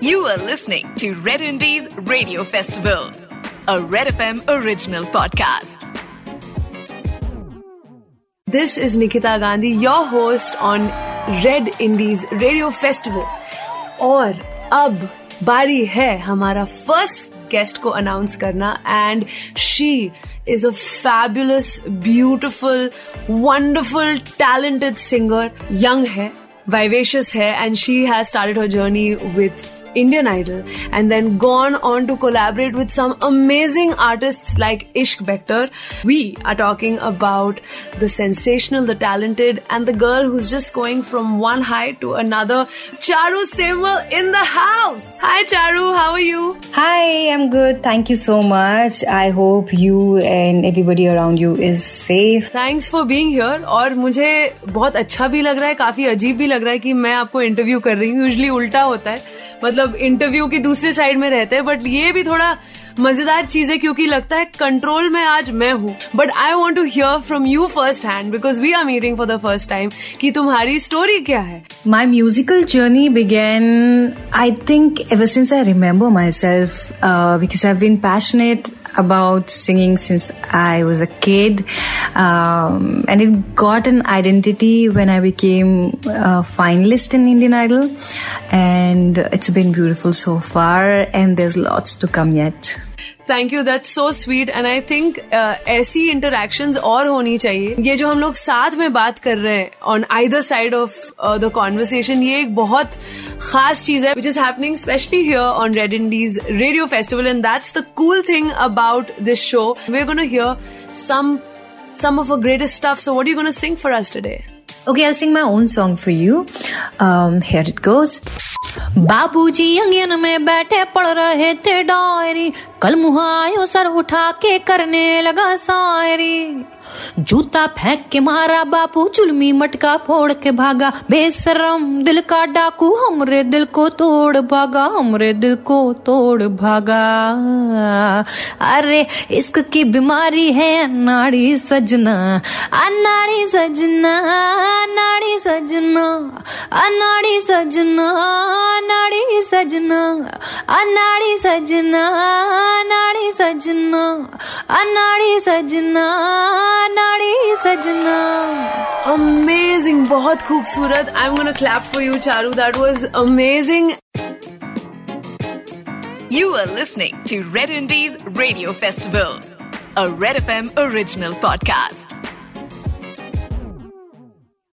You are listening to Red Indies Radio Festival, a Red FM original podcast. This is Nikita Gandhi, your host on Red Indies Radio Festival. और अब बारी है हमारा first guest को announce करना and she is a fabulous beautiful wonderful talented singer young है vivacious है and she has started her journey with Indian Idol and then gone on to collaborate with some amazing artists like Ishq Bector. We are talking about the sensational, the talented, and the girl who's just going from one high to another. Charu Semwal in the house. Hi, Charu. How are you? Hi, I'm good. Thank you so much. I hope you and everybody around you is safe. Thanks for being here. और मुझे बहुत अच्छा भी लग रहा है काफी अजीब भी लग रहा है कि मैं आपको इंटरव्यू कर रही हूँ यूजली उल्टा होता है मतलब इंटरव्यू की दूसरी साइड में रहते हैं बट ये भी थोड़ा मज़ेदार चीज़ है क्योंकि लगता है कंट्रोल में आज मैं हूँ। But I want to hear from you first hand because we are meeting for the first time कि तुम्हारी स्टोरी क्या है? My musical journey began I think ever since I remember myself because I been passionate about singing since I was a kid. Um, and it got an identity when I became a finalist in Indian Idol. And it's been beautiful so far, and there's lots to come yet. Thank you that's so sweet and I think ऐसी interactions और होनी चाहिए ये जो हम लोग साथ में बात कर रहे हैं on either side of the conversation ये एक बहुत खास चीज़ है which is happening specially here on red Indies radio festival and that's the cool thing about this show we gonna hear some some of our greatest stuff. So, what are you going to sing for us today? Okay, I'll sing my own song for you. Um, here it goes. बाबूजी अंगन में बैठे पढ़ रहे थे diary कल मुहायो sir उठा के करने लगा शायरी। जूता फेंक के मारा बापू, चुलमी मटका फोड़ के भागा। बेसरम दिल का डाकू, हमरे दिल को तोड़ भागा, हमरे दिल को तोड़ भागा। अरे, इश्क की बीमारी है, अनाड़ी सजना अनाड़ी सजना अनाड़ी सजना अनाड़ी सजना अनाड़ी सजना अनाड़ी सजना। सजना अनाड़ी सजना नाड़ी सजना अमेजिंग बहुत खूबसूरत I am gonna clap for you Charu that was amazing You are listening to Red Indies Radio Festival, a Red FM original podcast.